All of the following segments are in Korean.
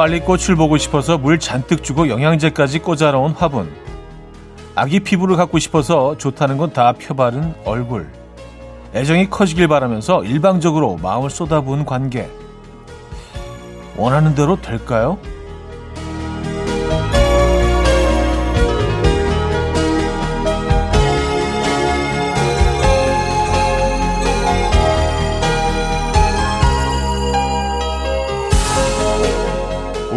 빨리 꽃을 보고 싶어서 물 잔뜩 주고 영양제까지 꽂아놓은 화분. 아기 피부를 갖고 싶어서 좋다는 건 다 펴바른 얼굴. 애정이 커지길 바라면서 일방적으로 마음을 쏟아부은 관계. 원하는 대로 될까요?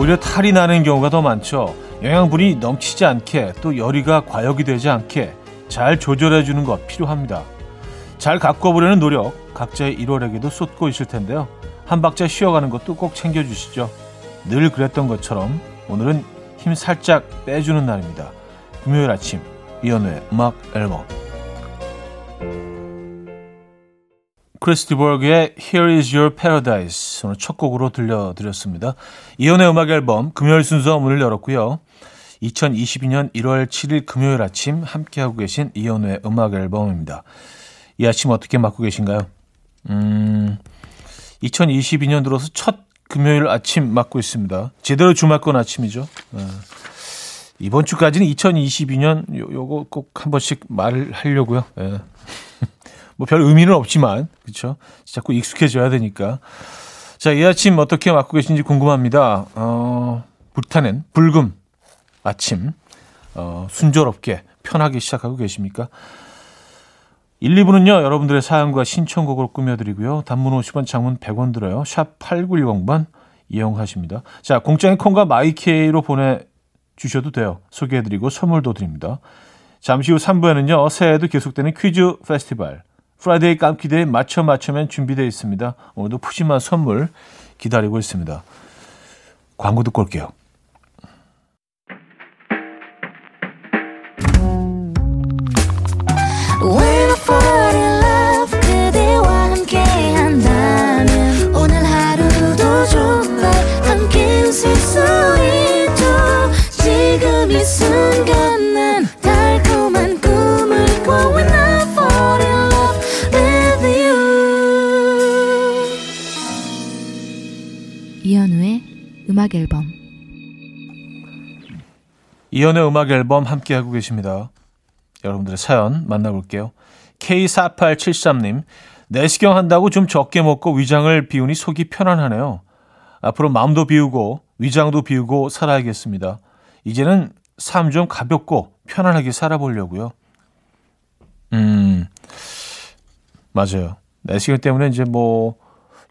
오히려 탈이 나는 경우가 더 많죠. 영양분이 넘치지 않게 또 열이가 과역이 되지 않게 잘 조절해 주는 것 필요합니다. 잘 가꿔보려는 노력 각자의 1월에게도 쏟고 있을 텐데요. 한 박자 쉬어가는 것도 꼭 챙겨주시죠. 늘 그랬던 것처럼 오늘은 힘 살짝 빼주는 날입니다. 금요일 아침 이연우의 음악 앨범 크리스티버그의 Here is your paradise 오늘 첫 곡으로 들려드렸습니다. 이연의 음악 앨범 금요일 순서 문을 열었고요. 2022년 1월 7일 금요일 아침 함께하고 계신 이연의 음악 앨범입니다. 이 아침 어떻게 맞고 계신가요? 음, 2022년 들어서 첫 금요일 아침 맞고 있습니다. 제대로 주말권 아침이죠. 네. 이번 주까지는 2022년 요, 요거 꼭 한 번씩 말을 하려고요. 네. 뭐 별 의미는 없지만 그렇죠. 자꾸 익숙해져야 되니까. 자, 이 아침 어떻게 맞고 계신지 궁금합니다. 어, 불타는 불금 아침 어, 순조롭게 편하게 시작하고 계십니까? 1, 2부는요. 여러분들의 사연과 신청곡을 꾸며드리고요. 단문 50원, 장문 100원 들어요. 샵 8910번 이용하십니다. 자, 공장의 콩과 마이케이로 보내주셔도 돼요. 소개해드리고 선물도 드립니다. 잠시 후 3부에는요. 새해에도 계속되는 퀴즈 페스티벌 프라이데이 깜키데이 맞춰 맞춰면 준비되어 있습니다. 오늘도 푸짐한 선물 기다리고 있습니다. 광고 듣고 올게요. 음악 앨범 이연의 음악 앨범 함께 하고 계십니다. 여러분들의 사연 만나볼게요. K4873님, 내시경 한다고 좀 적게 먹고 위장을 비우니 속이 편안하네요. 앞으로 마음도 비우고 위장도 비우고 살아야겠습니다. 이제는 삶 좀 가볍고 편안하게 살아보려고요. 음, 맞아요. 내시경 때문에 이제 뭐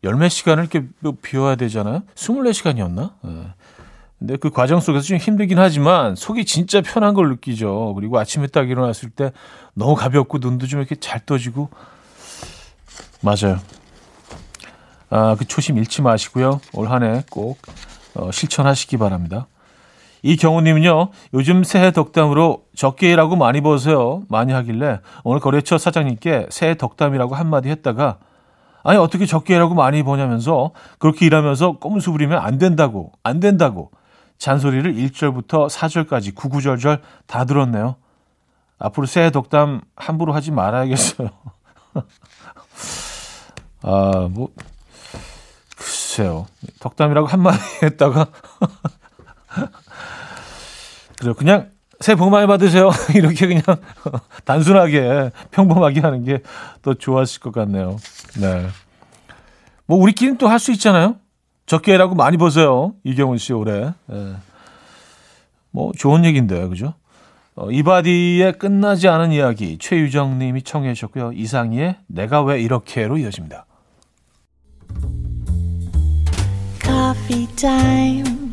열몇 시간을 이렇게 비워야 되잖아요. 24시간이었나? 네. 근데 그 과정 속에서 좀 힘들긴 하지만 속이 진짜 편한 걸 느끼죠. 그리고 아침에 딱 일어났을 때 너무 가볍고 눈도 좀 이렇게 잘 떠지고 맞아요. 아, 그 초심 잃지 마시고요. 올 한 해꼭 어, 실천하시기 바랍니다. 이 경우님은요, 요즘 새해 덕담으로 적게 일하고 많이 버세요. 많이 하길래 오늘 거래처 사장님께 새해 덕담이라고 한마디 했다가 아니 어떻게 적게 일하고 많이 버냐면서 그렇게 일하면서 꼼수 부리면 안 된다고 안 된다고 잔소리를 1절부터 4절까지 구구절절 다 들었네요. 앞으로 새해 덕담 함부로 하지 말아야겠어요. 아, 뭐 글쎄요. 덕담이라고 한마디 했다가 그래요. 그냥 새해 복 많이 받으세요. 이렇게 그냥 단순하게 평범하게 하는 게 더 좋았을 것 같네요. 네. 뭐 우리끼리는 또 할 수 있잖아요. 적게 일하고 많이 버세요. 이경훈 씨 올해. 네. 뭐 좋은 얘기인데 그죠? 어, 이바디의 끝나지 않은 이야기 최유정 님이 청해 주셨고요. 이상희의 내가 왜 이렇게로 이어집니다. Coffee time.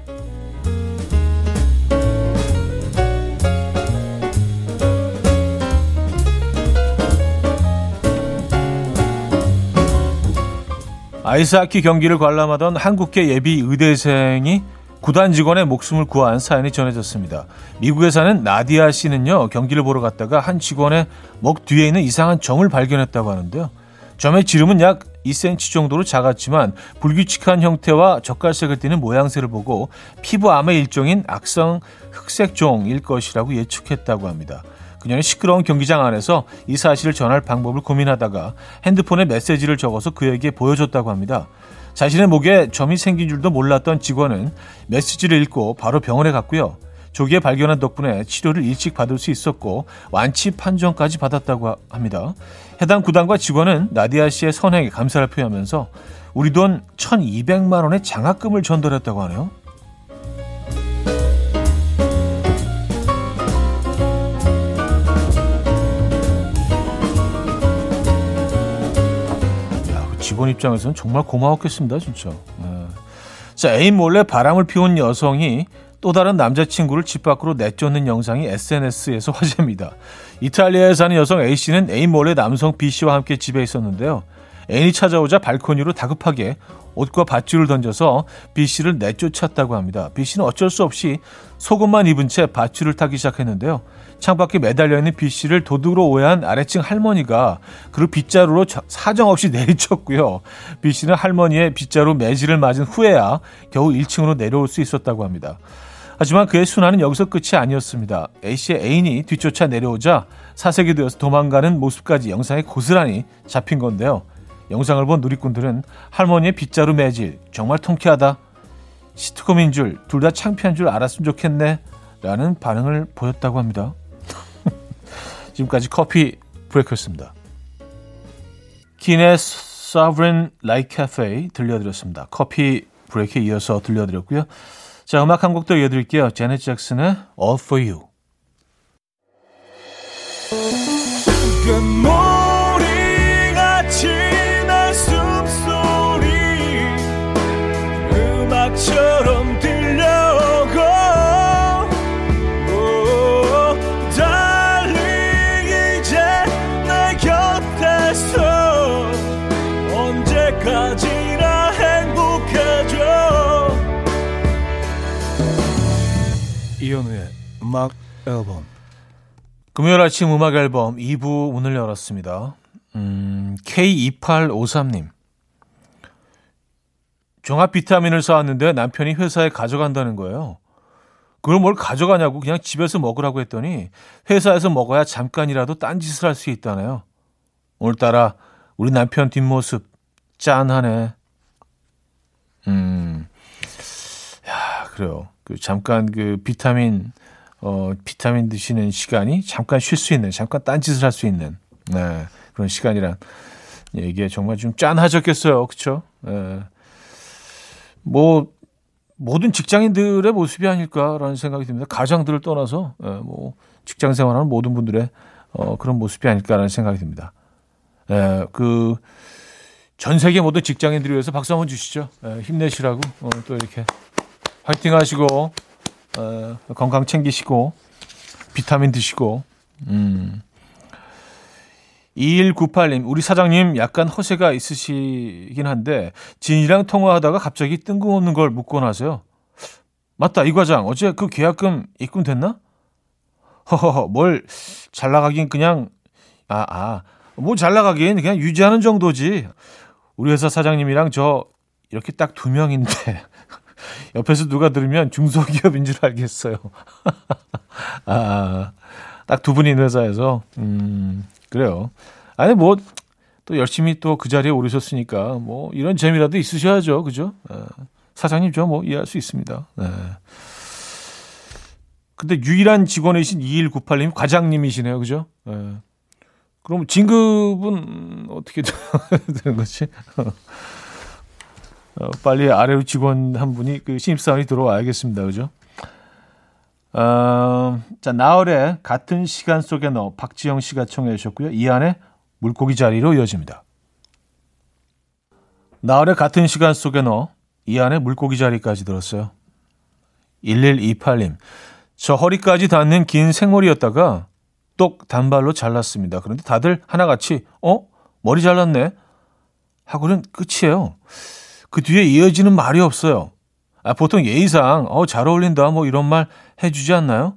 아이스하키 경기를 관람하던 한국계 예비 의대생이 구단 직원의 목숨을 구한 사연이 전해졌습니다. 미국에 사는 나디아 씨는요, 경기를 보러 갔다가 한 직원의 목 뒤에 있는 이상한 점을 발견했다고 하는데요. 점의 지름은 약 2cm 정도로 작았지만 불규칙한 형태와 젓갈색을 띠는 모양새를 보고 피부암의 일종인 악성 흑색종일 것이라고 예측했다고 합니다. 그녀는 시끄러운 경기장 안에서 이 사실을 전할 방법을 고민하다가 핸드폰에 메시지를 적어서 그에게 보여줬다고 합니다. 자신의 목에 점이 생긴 줄도 몰랐던 직원은 메시지를 읽고 바로 병원에 갔고요. 조기에 발견한 덕분에 치료를 일찍 받을 수 있었고 완치 판정까지 받았다고 합니다. 해당 구단과 직원은 나디아 씨의 선행에 감사를 표하면서 우리 돈 1,200만 원의 장학금을 전달했다고 하네요. 직원 입장에서는 정말 고마웠겠습니다, 진짜. 네. 자, 애인 몰래 바람을 피운 여성이 또 다른 남자친구를 집 밖으로 내쫓는 영상이 SNS에서 화제입니다. 이탈리아에 사는 여성 A씨는 애인 몰래 남성 B씨와 함께 집에 있었는데요. 애인이 찾아오자 발코니로 다급하게 옷과 밧줄을 던져서 B씨를 내쫓았다고 합니다. B씨는 어쩔 수 없이 속옷만 입은 채 밧줄을 타기 시작했는데요. 창밖에 매달려 있는 B씨를 도둑으로 오해한 아래층 할머니가 그를 빗자루로 사정없이 내리쳤고요. B씨는 할머니의 빗자루 매질을 맞은 후에야 겨우 1층으로 내려올 수 있었다고 합니다. 하지만 그의 순환은 여기서 끝이 아니었습니다. A씨의 애인이 뒤쫓아 내려오자 사색이 되어서 도망가는 모습까지 영상에 고스란히 잡힌 건데요. 영상을 본 누리꾼들은 할머니의 빗자루 매질 정말 통쾌하다. 시트콤인 줄, 둘 다 창피한 줄 알았으면 좋겠네. 라는 반응을 보였다고 합니다. 지금까지 커피 브레이크였습니다. 킨의 Sovereign Light Cafe 들려드렸습니다. 커피 브레이크에 이어서 들려드렸고요. 자, 음악 한 곡 더 이어드릴게요. 제넷 잭슨의 All For You. 이현우의 음악 앨범 금요일 아침 음악 앨범 2부 문을 열었습니다. 음, K2853님 종합 비타민을 사왔는데 남편이 회사에 가져간다는 거예요. 그걸 뭘 가져가냐고 그냥 집에서 먹으라고 했더니 회사에서 먹어야 잠깐이라도 딴짓을 할 수 있다네요. 오늘따라 우리 남편 뒷모습 짠하네. 음, 야 그래요. 그 잠깐 그 비타민 어 비타민 드시는 시간이 잠깐 쉴 수 있는 잠깐 딴짓을 할 수 있는 네, 그런 시간이란 이게 정말 좀 짠하셨겠어요, 그렇죠? 네. 뭐 모든 직장인들의 모습이 아닐까라는 생각이 듭니다. 가장들을 떠나서 예, 뭐 직장 생활하는 모든 분들의 어, 그런 모습이 아닐까라는 생각이 듭니다. 예, 그 전 세계 모든 직장인들을 위해서 박수 한번 주시죠. 예, 힘내시라고 어, 또 이렇게 화이팅 하시고 어, 건강 챙기시고 비타민 드시고 음. 2198님, 우리 사장님 약간 허세가 있으시긴 한데, 진이랑 통화하다가 갑자기 뜬금없는 걸 묻고 나서요. 맞다, 이 과장. 어제 그 계약금 입금됐나? 허허허, 뭘 잘 나가긴 그냥, 아, 아, 뭐 잘 나가긴 그냥 유지하는 정도지. 우리 회사 사장님이랑 저 이렇게 딱 두 명인데, 옆에서 누가 들으면 중소기업인 줄 알겠어요. 아, 딱 두 분인 회사에서, 음, 그래요. 아니 뭐 또 열심히 또 그 자리에 오르셨으니까 뭐 이런 재미라도 있으셔야죠, 그죠? 에, 사장님 저 뭐 이해할 수 있습니다. 네. 근데 유일한 직원이신 2198님 과장님이시네요, 그죠? 에. 그럼 진급은 어떻게 되는 거지? 어, 빨리 아래로 직원 한 분이 그 신입사원이 들어와야겠습니다, 그죠? 어, 자, 나월에 같은 시간 속에 넣어 박지영 씨가 청해 주셨고요. 이 안에 물고기 자리로 이어집니다. 나월에 같은 시간 속에 넣어 이 안에 물고기 자리까지 들었어요. 1128님. 저 허리까지 닿는 긴 생머리였다가 똑 단발로 잘랐습니다. 그런데 다들 하나같이 어? 머리 잘랐네? 하고는 끝이에요. 그 뒤에 이어지는 말이 없어요. 아, 보통 예의상 어, 잘 어울린다 뭐 이런 말 해주지 않나요?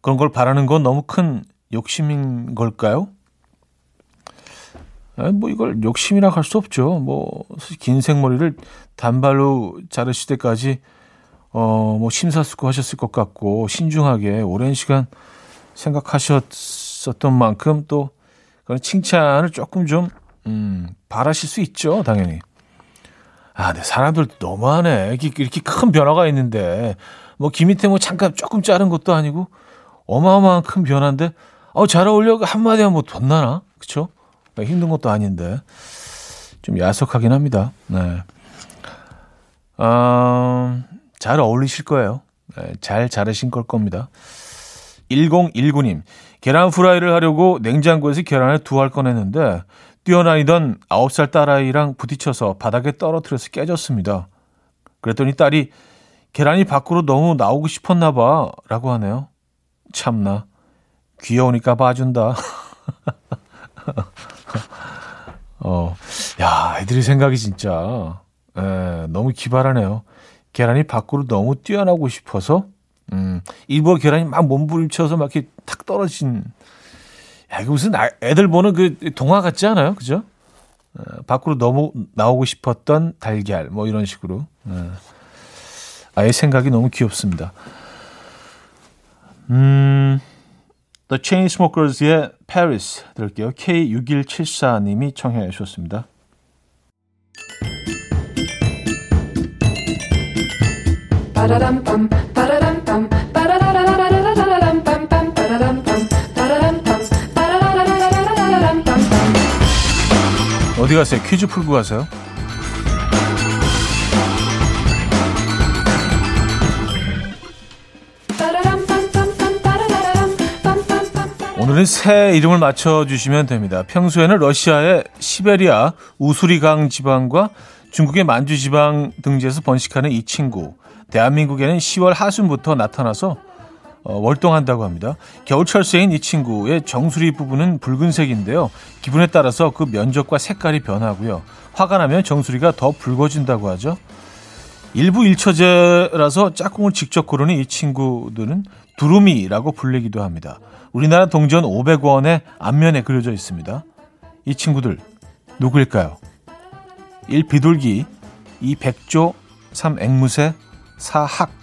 그런 걸 바라는 건 너무 큰 욕심인 걸까요? 아니, 뭐 이걸 욕심이라 할 수 없죠. 뭐 긴 생머리를 단발로 자르실 때까지 어 뭐 심사숙고하셨을 것 같고 신중하게 오랜 시간 생각하셨었던 만큼 또 그런 칭찬을 조금 좀 음, 바라실 수 있죠, 당연히. 아, 네, 사람들 너무하네. 이렇게, 이렇게 큰 변화가 있는데, 뭐, 김희태 뭐 잠깐 조금 자른 것도 아니고, 어마어마한 큰 변화인데, 어, 잘 어울려. 한마디 하면 뭐돈 나나? 그쵸? 힘든 것도 아닌데. 좀 야속하긴 합니다. 네. 어, 잘 어울리실 거예요. 네, 잘 자르신 걸 겁니다. 1019님, 계란 후라이를 하려고 냉장고에서 계란을 두 알 꺼냈는데, 뛰어다니던 9살 딸아이랑 부딪혀서 바닥에 떨어뜨려서 깨졌습니다. 그랬더니 딸이 계란이 밖으로 너무 나오고 싶었나 봐 라고 하네요. 참나 귀여우니까 봐준다. 어, 야, 애들이 생각이 진짜 에, 예, 너무 기발하네요. 계란이 밖으로 너무 뛰어나고 싶어서 음, 일부 계란이 막 몸부림쳐서 막 이렇게 탁 떨어진 야, 이거 무슨 아, 애들 보는 그 동화 같지 않아요? 그죠? 어, 밖으로 너무 나오고 싶었던 달걀, 뭐 이런 식으로. 어, 아예 생각이 너무 귀엽습니다. 음, The Chainsmokers의 Paris 들을게요. K6174님이 청해 주셨습니다. 어디 가세요? 퀴즈 풀고 가세요? 오늘은 새 이름을 맞춰주시면 됩니다. 평소에는 러시아의 시베리아 우수리강 지방과 중국의 만주 지방 등지에서 번식하는 이 친구. 대한민국에는 10월 하순부터 나타나서 어, 월동한다고 합니다. 겨울철새인 이 친구의 정수리 부분은 붉은색인데요. 기분에 따라서 그 면적과 색깔이 변하고요. 화가 나면 정수리가 더 붉어진다고 하죠. 일부 일처제라서 짝꿍을 직접 고르는 이 친구들은 두루미라고 불리기도 합니다. 우리나라 동전 500원의 앞면에 그려져 있습니다. 이 친구들 누구일까요? 1. 비둘기 2. 백조 3. 앵무새 4. 학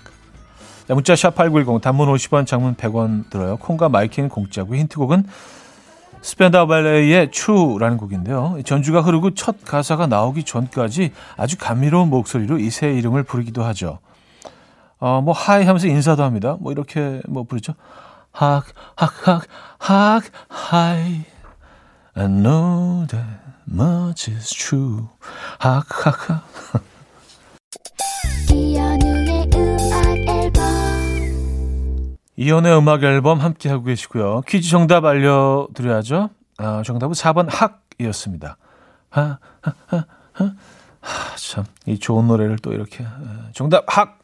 자, 문자 샵8910 단문 50원 장문 100원 들어요. 콩과 마이킹은 공짜고 힌트곡은 스펜더 발레의 추라는 곡인데요. 전주가 흐르고 첫 가사가 나오기 전까지 아주 감미로운 목소리로 이새 이름을 부르기도 하죠. 어, 뭐 하이 하면서 인사도 합니다. 뭐 이렇게 뭐 부르죠. 학, 학, 학, 학, 하이. I know that much is true. 학, 학, 학. 이연의 음악 앨범 함께 하고 계시고요. 퀴즈 정답 알려드려야죠. 아, 정답은 4번 학이었습니다. 하, 하, 하, 하. 하 참, 이 좋은 노래를 또 이렇게. 아, 정답 학!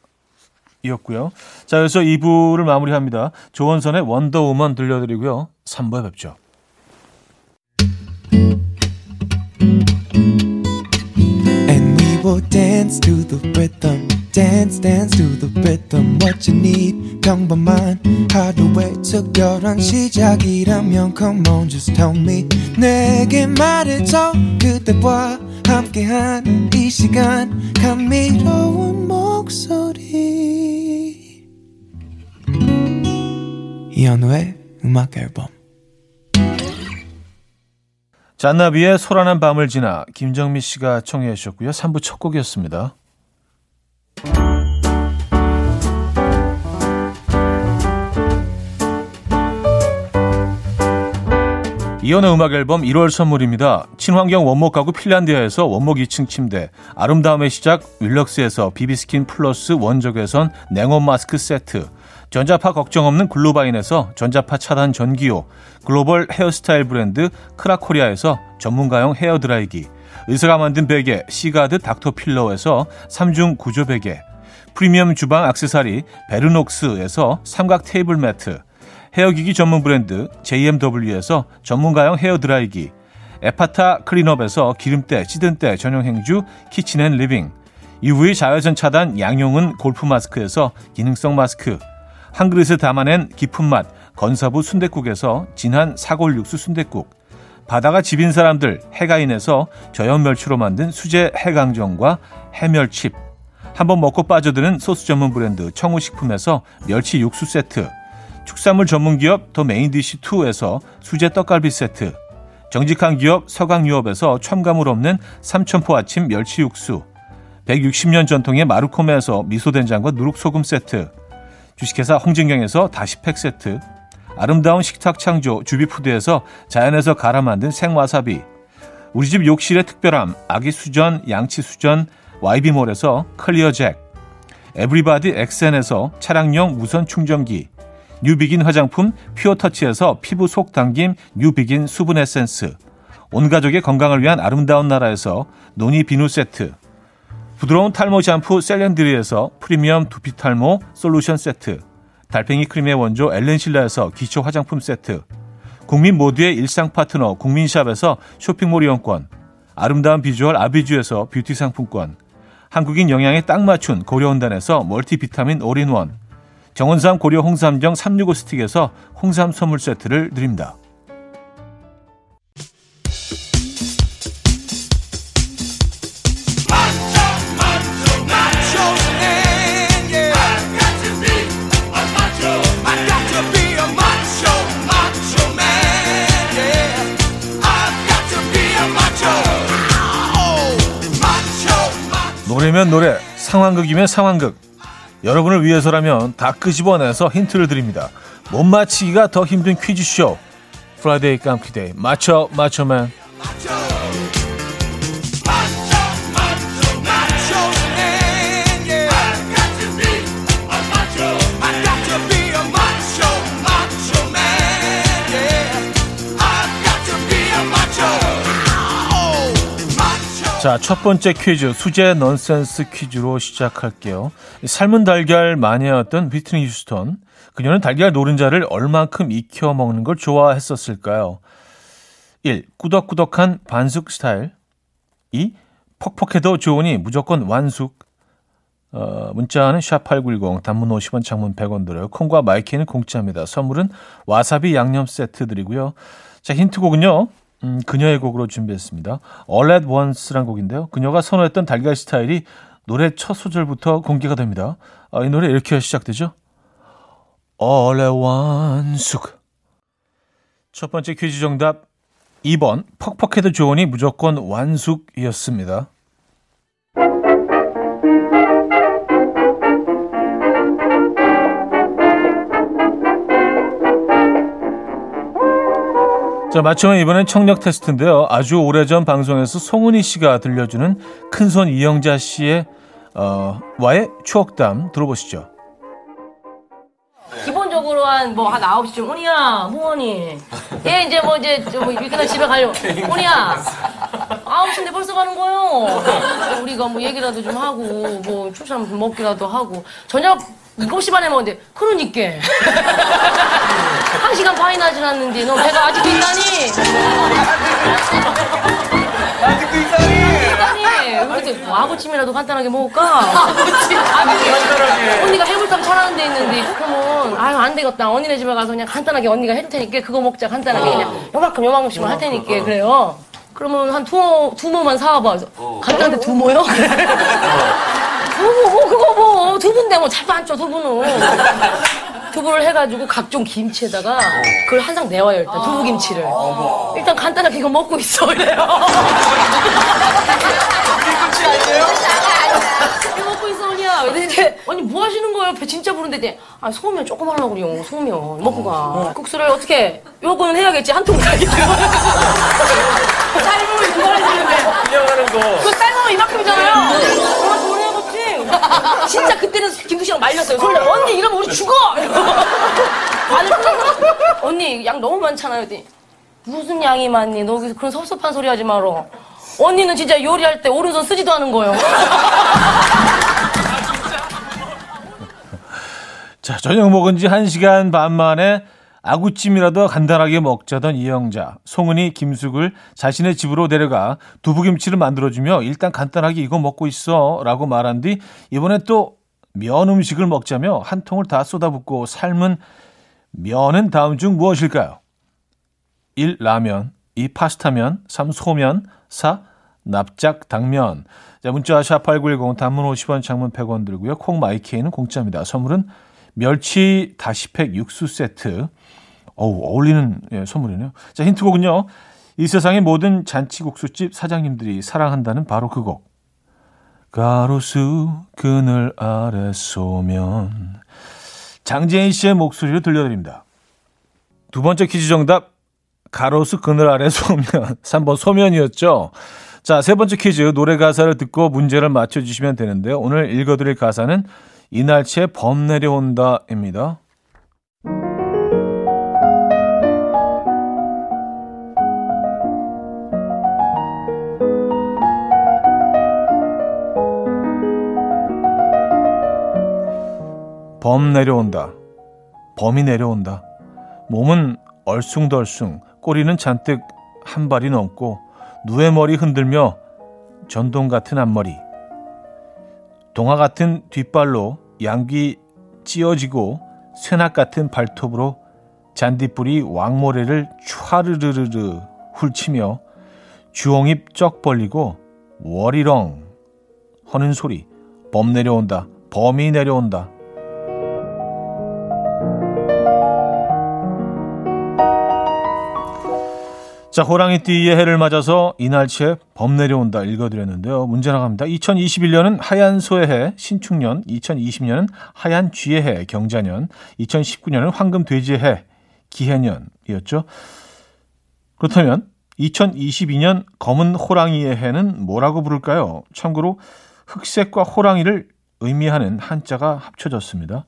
이었고요. 자, 그래서 2부를 마무리합니다. 조원선의 원더우먼 들려드리고요. 3부에 뵙죠. Dance to the rhythm. Dance, dance to the rhythm. What you need, 평범한 하루의 특별한 시작이라면 Come on, just tell me. 내게 말해줘 그대와 함께한 이 시간 감미로운 목소리. 이현우의 음악 앨범. 잔나비의 소란한 밤을 지나 김정미 씨가 청해 주셨고요. 3부 첫 곡이었습니다. 이현우의 음악 앨범 1월 선물입니다. 친환경 원목 가구 핀란디아에서 원목 2층 침대, 아름다움의 시작 윌럭스에서 비비스킨 플러스 원적외선 냉온 마스크 세트, 전자파 걱정 없는 글로바인에서 전자파 차단 전기요, 글로벌 헤어스타일 브랜드 크라코리아에서 전문가용 헤어드라이기, 의사가 만든 베개 시가드 닥터필러에서 3중 구조 베개, 프리미엄 주방 악세사리 베르녹스에서 삼각 테이블 매트, 헤어기기 전문 브랜드 JMW에서 전문가용 헤어드라이기, 에파타 클린업에서 기름때, 찌든때 전용 행주 키친앤리빙, UV 자외선 차단 양용은 골프 마스크에서 기능성 마스크, 한 그릇에 담아낸 깊은 맛 건사부 순댓국에서 진한 사골 육수 순댓국. 바다가 집인 사람들 해가인에서 저염 멸치로 만든 수제 해강정과 해멸칩. 한번 먹고 빠져드는 소스 전문 브랜드 청우식품에서 멸치 육수 세트. 축산물 전문 기업 더 메인디시2에서 수제 떡갈비 세트. 정직한 기업 서강유업에서 첨가물 없는 삼천포 아침 멸치 육수. 160년 전통의 마루코메에서 미소된장과 누룩소금 세트 주식회사 홍진경에서 다시 팩 세트 아름다운 식탁 창조 주비푸드에서 자연에서 갈아 만든 생와사비 우리 집 욕실의 특별함 아기 수전 양치 수전 YB몰에서 클리어 잭 에브리바디 엑센에서 차량용 무선 충전기 뉴비긴 화장품 퓨어터치에서 피부 속 당김 뉴비긴 수분 에센스 온 가족의 건강을 위한 아름다운 나라에서 노니 비누 세트 부드러운 탈모 샴푸 셀렌드리에서 프리미엄 두피 탈모 솔루션 세트 달팽이 크림의 원조 엘렌실라에서 기초 화장품 세트 국민 모두의 일상 파트너 국민샵에서 쇼핑몰 이용권 아름다운 비주얼 아비주에서 뷰티 상품권 한국인 영양에 딱 맞춘 고려은단에서 멀티 비타민 올인원 정원삼 고려 홍삼정 365 스틱에서 홍삼 선물 세트를 드립니다. 노래면 노래, 상황극이면 상황극. 여러분을 위해서라면 다 끄집어내서 힌트를 드립니다. 못 맞히기가 더 힘든 퀴즈쇼. Friday 깜퀴데이. 맞춰, 맞춰맨. 자, 첫 번째 퀴즈, 수제 넌센스 퀴즈로 시작할게요. 삶은 달걀 마니아였던 휘트니 휴스턴. 그녀는 달걀 노른자를 얼만큼 익혀 먹는 걸 좋아했었을까요? 1. 꾸덕꾸덕한 반숙 스타일. 2. 퍽퍽해도 좋으니 무조건 완숙. 어, 문자는 샵8910, 단문 50원, 장문 100원 들어요. 콩과 마이K는 공짜입니다. 선물은 와사비 양념 세트 드리고요. 자, 힌트곡은요. 음, 그녀의 곡으로 준비했습니다. All at Once란 곡인데요. 그녀가 선호했던 달걀 스타일이 노래 첫 소절부터 공개가 됩니다. 아, 이 노래 이렇게 시작되죠. All at Once. 첫 번째 퀴즈 정답 2번 퍽퍽해도 좋으니 무조건 완숙이었습니다. 자, 맞추면 이번엔 청력 테스트인데요. 아주 오래전 방송에서 송은희 씨가 들려주는 큰손 이영자 씨의 어, 와의 추억담 들어보시죠. 기본적으로 한 뭐 한 9시쯤. 오니야 뭐하니 얘 이제 뭐 이제 뭐 이렇게 집에 가려고. 오니야 9시인데 벌써 가는 거요. 우리가 뭐 얘기라도 좀 하고 뭐 출산 먹기라도 하고. 저녁 7시 반에 먹는데 그러니까 한 시간 반이나 지났는데 너 배가 아직도 있다니. 뭐 아구찜이라도 간단하게 먹을까? 아구찜 간단하게. 언니가 해물탕 잘하는 데 있는데 그러면 아유 안 되겠다. 언니네 집에 가서 그냥 간단하게 언니가 해줄 테니까 그거 먹자. 간단하게 그냥 요만큼 요만큼씩만 할 테니까 그래요. 그러면 한 두모 두모만 사와봐. 그래서 간단한데 두모요? 두부 뭐 그거 뭐. 두부인데 뭐잘 많죠 두부는 두부를 해가지고 각종 김치에다가 그걸 항상 내와요 일단. 두부김치를. 일단 간단하게 이거 먹고 있어 이래요. 김치 아니에요? 이거 먹고 있어 언니야. 근데 언니 뭐 하시는 거예요? 배 진짜 부른데 아 소면 조금 하려고 그래요 소면. 먹고 가. 국수를 어떻게 요거는 해야겠지 한통 사야겠지 삶으면 그냥 하는 거. 그 삶으면 이만큼이잖아요. 이만큼 해야겠지 진짜 그때는 김수 씨랑 말렸어요. 소리 언니 이러면 우리 죽어! 아니 언니 양 너무 많잖아요. 그랬더니 무슨 양이 많니 너 여기서 그런 섭섭한 소리 하지 마라 언니는 진짜 요리할 때 오른손 쓰지도 않은 거예요. 자, 저녁 먹은 지 1시간 반 만에 아구찜이라도 간단하게 먹자던 이영자, 송은이 김숙을 자신의 집으로 데려가 두부김치를 만들어주며 일단 간단하게 이거 먹고 있어 라고 말한 뒤 이번에 또 면 음식을 먹자며 한 통을 다 쏟아붓고 삶은 면은 다음 중 무엇일까요? 1. 라면 2. 파스타면 3. 소면 4. 납작 당면 자 문자 샵8910 단문 50원 장문 100원 들고요. 콩 마이케이는 공짜입니다. 선물은 멸치 다시팩 육수 세트 어우 어울리는 예, 선물이네요. 자 힌트곡은요. 이 세상의 모든 잔치국수집 사장님들이 사랑한다는 바로 그 곡. 가로수 그늘 아래 소면 장재인 씨의 목소리로 들려드립니다. 두 번째 퀴즈 정답 가로수 그늘 아래 소면 3번 소면이었죠. 자, 세 번째 퀴즈 노래 가사를 듣고 문제를 맞춰 주시면 되는데요. 오늘 읽어 드릴 가사는 이날치의 범 내려온다입니다. 범 내려온다. 범이 내려온다. 몸은 얼숭덜숭, 꼬리는 잔뜩 한 발이 넘고 누에 머리 흔들며 전동 같은 앞머리. 동화 같은 뒷발로 양귀 찌어지고 쇠낙 같은 발톱으로 잔디뿌리 왕모래를 촤르르르르 훌치며 주홍잎 쩍 벌리고 워리렁 하는 소리. 범 내려온다. 범이 내려온다. 자, 호랑이띠의 해를 맞아서 이날치에 범 내려온다 읽어드렸는데요. 문제 나갑니다. 2021년은 하얀 소의 해, 신축년, 2020년은 하얀 쥐의 해, 경자년, 2019년은 황금 돼지의 해, 기해년이었죠. 그렇다면 2022년 검은 호랑이의 해는 뭐라고 부를까요? 참고로 흑색과 호랑이를 의미하는 한자가 합쳐졌습니다.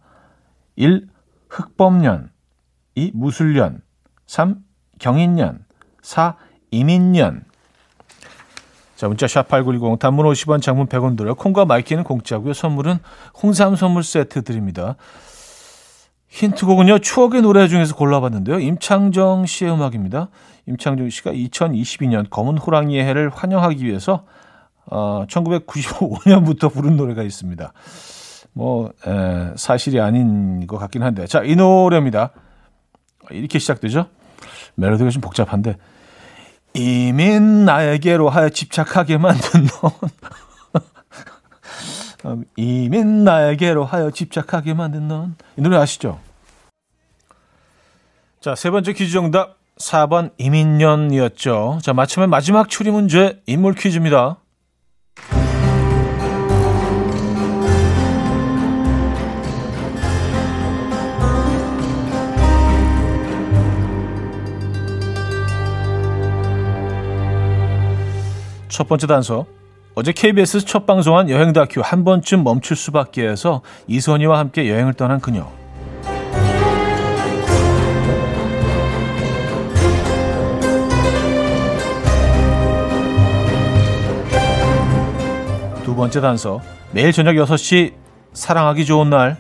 1. 흑범년 2. 무술년 3. 경인년 4. 임인년. 자, 문자 샵8910 단문 50원 장문 100원 들어요. 콩과 마이K는 공짜고요. 선물은 홍삼 선물 세트 드립니다. 힌트곡은요. 추억의 노래 중에서 골라봤는데요. 임창정 씨의 음악입니다. 임창정 씨가 2022년 검은 호랑이의 해를 환영하기 위해서 어, 1995년부터 부른 노래가 있습니다. 뭐 에, 사실이 아닌 것 같긴 한데 자, 이 노래입니다. 이렇게 시작되죠. 멜로디가 좀 복잡한데 이민 나에게로 하여 집착하게 만든 넌 이민 나에게로 하여 집착하게 만든 넌 이 노래 아시죠? 자, 세 번째 퀴즈 정답 4번 이민년이었죠. 자, 마침내 마지막 추리 문제 인물 퀴즈입니다. 첫 번째 단서. 어제 KBS 첫 방송한 여행 다큐 한 번쯤 멈출 수밖에 해서 이선희와 함께 여행을 떠난 그녀. 두 번째 단서. 매일 저녁 6시 사랑하기 좋은 날.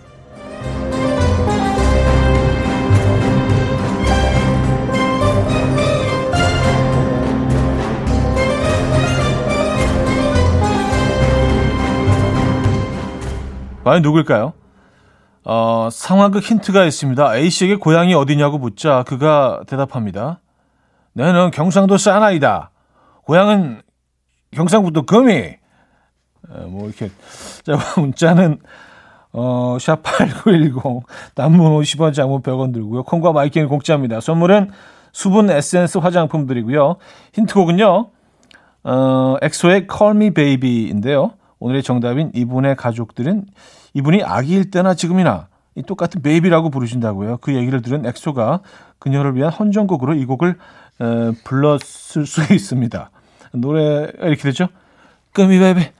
과연 누굴까요? 어, 상황극 힌트가 있습니다. A씨에게 고향이 어디냐고 묻자 그가 대답합니다. 내는 경상도 사나이다. 고향은 경상북도 구미. 에, 뭐 이렇게 자, 문자는 어, 샵8910 단문 50원 장문 100원 들고요. 콩과 마이K 공짜입니다. 선물은 수분 에센스 화장품 드리고요. 힌트곡은요. 어, 엑소의 Call Me Baby인데요. 오늘의 정답인 이분의 가족들은 이분이 아기일 때나 지금이나 이 똑같은 baby라고 부르신다고요. 그 얘기를 들은 엑소가 그녀를 위한 헌정곡으로 이 곡을 에, 불렀을 수 있습니다. 노래 이렇게 되죠. Gummy baby,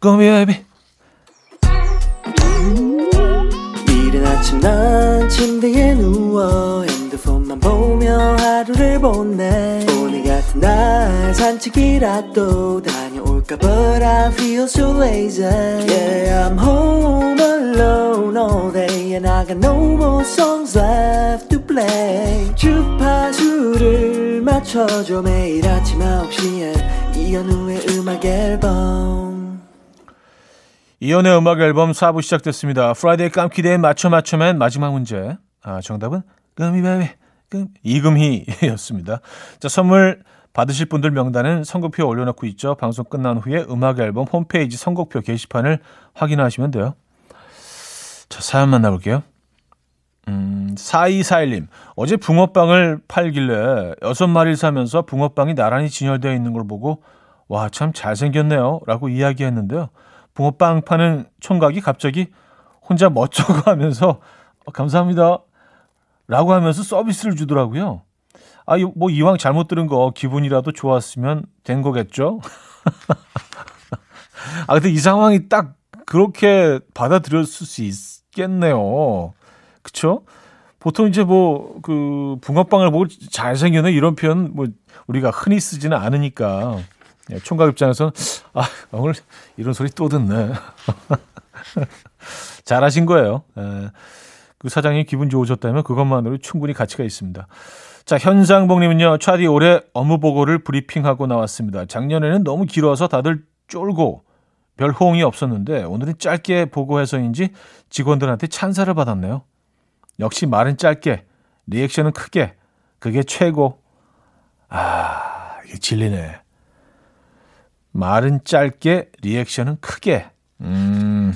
gummy baby. 이른 아침 난 침대에 누워 핸드폰만 보며 하루를 보내 오늘 같은 날 산책이라도 다녀올까 But I feel so lazy Yeah I'm home alone all day And I got no more songs left to play 주파수를 맞춰줘 매일 아침 9시에 이현우의 음악 앨범 이연의 음악 앨범 4부 시작됐습니다. 프라이데이 깜키대에 맞춰 맞춰맨 마지막 문제. 아, 정답은 금이 베비 금 이금희였습니다. 자, 선물 받으실 분들 명단은 선곡표에 올려놓고 있죠. 방송 끝난 후에 음악 앨범 홈페이지 선곡표 게시판을 확인하시면 돼요. 자, 사연 만나볼게요. 음, 4241님. 어제 붕어빵을 팔길래 여섯 마리를 사면서 붕어빵이 나란히 진열되어 있는 걸 보고 와, 참 잘생겼네요. 라고 이야기했는데요. 붕어빵 파는 총각이 갑자기 혼자 멋쩍어 하면서 어, 감사합니다. 라고 하면서 서비스를 주더라고요. 아, 이- 뭐 이왕 잘못 들은 거 기분이라도 좋았으면 된 거겠죠? 아, 근데 이 상황이 딱 그렇게 받아들였을 수 있겠네요. 그쵸? 보통 이제 뭐, 그, 붕어빵을 보고 잘생겼네 이런 표현 뭐 우리가 흔히 쓰지는 않으니까. 예, 총각 입장에서는, 아, 오늘 이런 소리 또 듣네. 잘하신 거예요. 예. 그 사장님 기분 좋으셨다면 그것만으로 충분히 가치가 있습니다. 자, 현상봉님은요, 차디 올해 업무 보고를 브리핑하고 나왔습니다. 작년에는 너무 길어서 다들 쫄고 별 호응이 없었는데 오늘은 짧게 보고해서인지 직원들한테 찬사를 받았네요. 역시 말은 짧게, 리액션은 크게, 그게 최고. 아, 이게 진리네. 말은 짧게, 리액션은 크게. 음,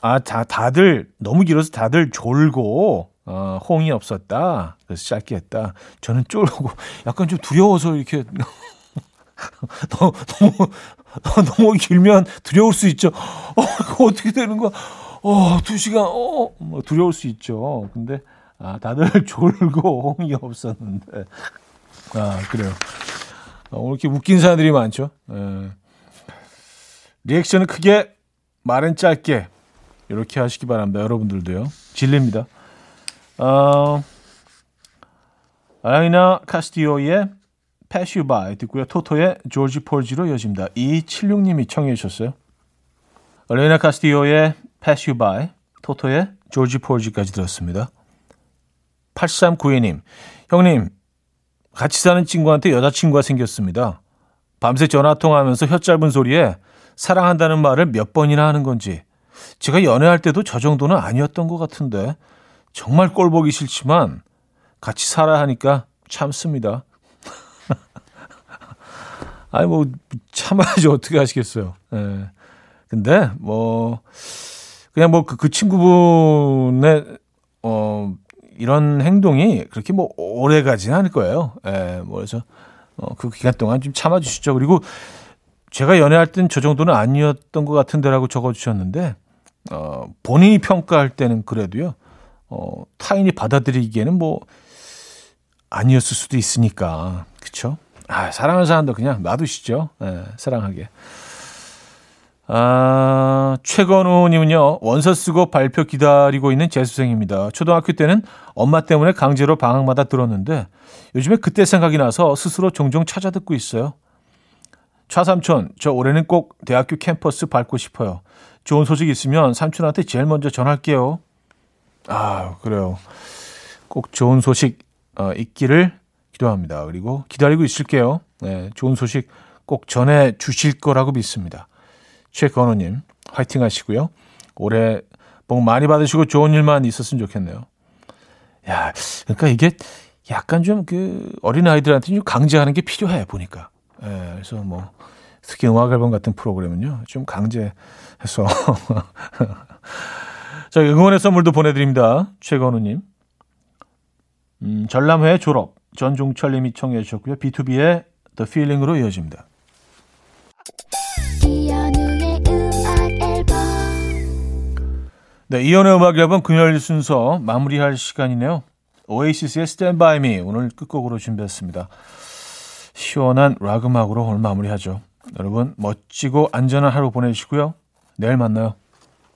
아, 다, 다들, 너무 길어서 다들 졸고, 어, 호응이 없었다. 그래서 짧게 했다. 저는 쫄고, 약간 좀 두려워서 이렇게, 너무, 너무, 너무 길면 두려울 수 있죠. 어, 이거 어떻게 되는 거야? 어, 두 시간, 어, 뭐 두려울 수 있죠. 근데, 아, 다들 졸고 호응이 없었는데. 아, 그래요. 어, 오늘 이렇게 웃긴 사람들이 많죠. 예. 리액션은 크게, 말은 짧게. 이렇게 하시기 바랍니다. 여러분들도요. 진리입니다. 어, 아이나 카스티오의 Pass You By 듣고요. 토토의 조지 폴지로 이어집니다. 276님이 청해 주셨어요. 레이나 카스티오의 Pass You By, 토토의 조지 폴지까지 들었습니다. 8392님, 형님, 같이 사는 친구한테 여자친구가 생겼습니다. 밤새 전화통화하면서 혀 짧은 소리에 사랑한다는 말을 몇 번이나 하는 건지 제가 연애할 때도 저 정도는 아니었던 것 같은데 정말 꼴 보기 싫지만 같이 살아야 하니까 참습니다. 아니 뭐 참아야지 어떻게 하시겠어요. 예. 근데 뭐 그냥 뭐그 그 친구분의 어 이런 행동이 그렇게 뭐 오래 가지는 않을 거예요. 예. 뭐 그래서 어, 그 기간 동안 좀 참아 주시죠. 그리고 제가 연애할 땐 저 정도는 아니었던 것 같은데라고 적어 주셨는데 어, 본인이 평가할 때는 그래도요. 어, 타인이 받아들이기에는 뭐 아니었을 수도 있으니까. 그쵸? 아, 사랑하는 사람도 그냥 놔두시죠. 예, 사랑하게. 아, 최건우님은요, 원서 쓰고 발표 기다리고 있는 재수생입니다. 초등학교 때는 엄마 때문에 강제로 방학마다 들었는데, 요즘에 그때 생각이 나서 스스로 종종 찾아 듣고 있어요. 차삼촌, 저 올해는 꼭 대학교 캠퍼스 밟고 싶어요. 좋은 소식 있으면 삼촌한테 제일 먼저 전할게요. 아, 그래요. 꼭 좋은 소식 어, 있기를 기도합니다. 그리고 기다리고 있을게요. 네, 좋은 소식 꼭 전해 주실 거라고 믿습니다. 최건호님, 화이팅 하시고요. 올해 복 많이 받으시고 좋은 일만 있었으면 좋겠네요. 야, 그러니까 이게 약간 좀 그 어린 아이들한테 좀 강제하는 게 필요해 보니까. 예, 그래서 뭐 특히 음악 앨범 같은 프로그램은요 좀 강제해서 자 응원의 선물도 보내드립니다. 최건우님, 음, 전람회 졸업 전종철님이 청해 주셨고요. B2B의 The Feeling으로 이어집니다. 네, 이연의 음악 앨범 금요일 순서 마무리할 시간이네요. 오에이시스의 Stand By Me 오늘 끝곡으로 준비했습니다. 시원한 락 음악으로 오늘 마무리하죠. 여러분 멋지고 안전한 하루 보내시고요. 내일 만나요.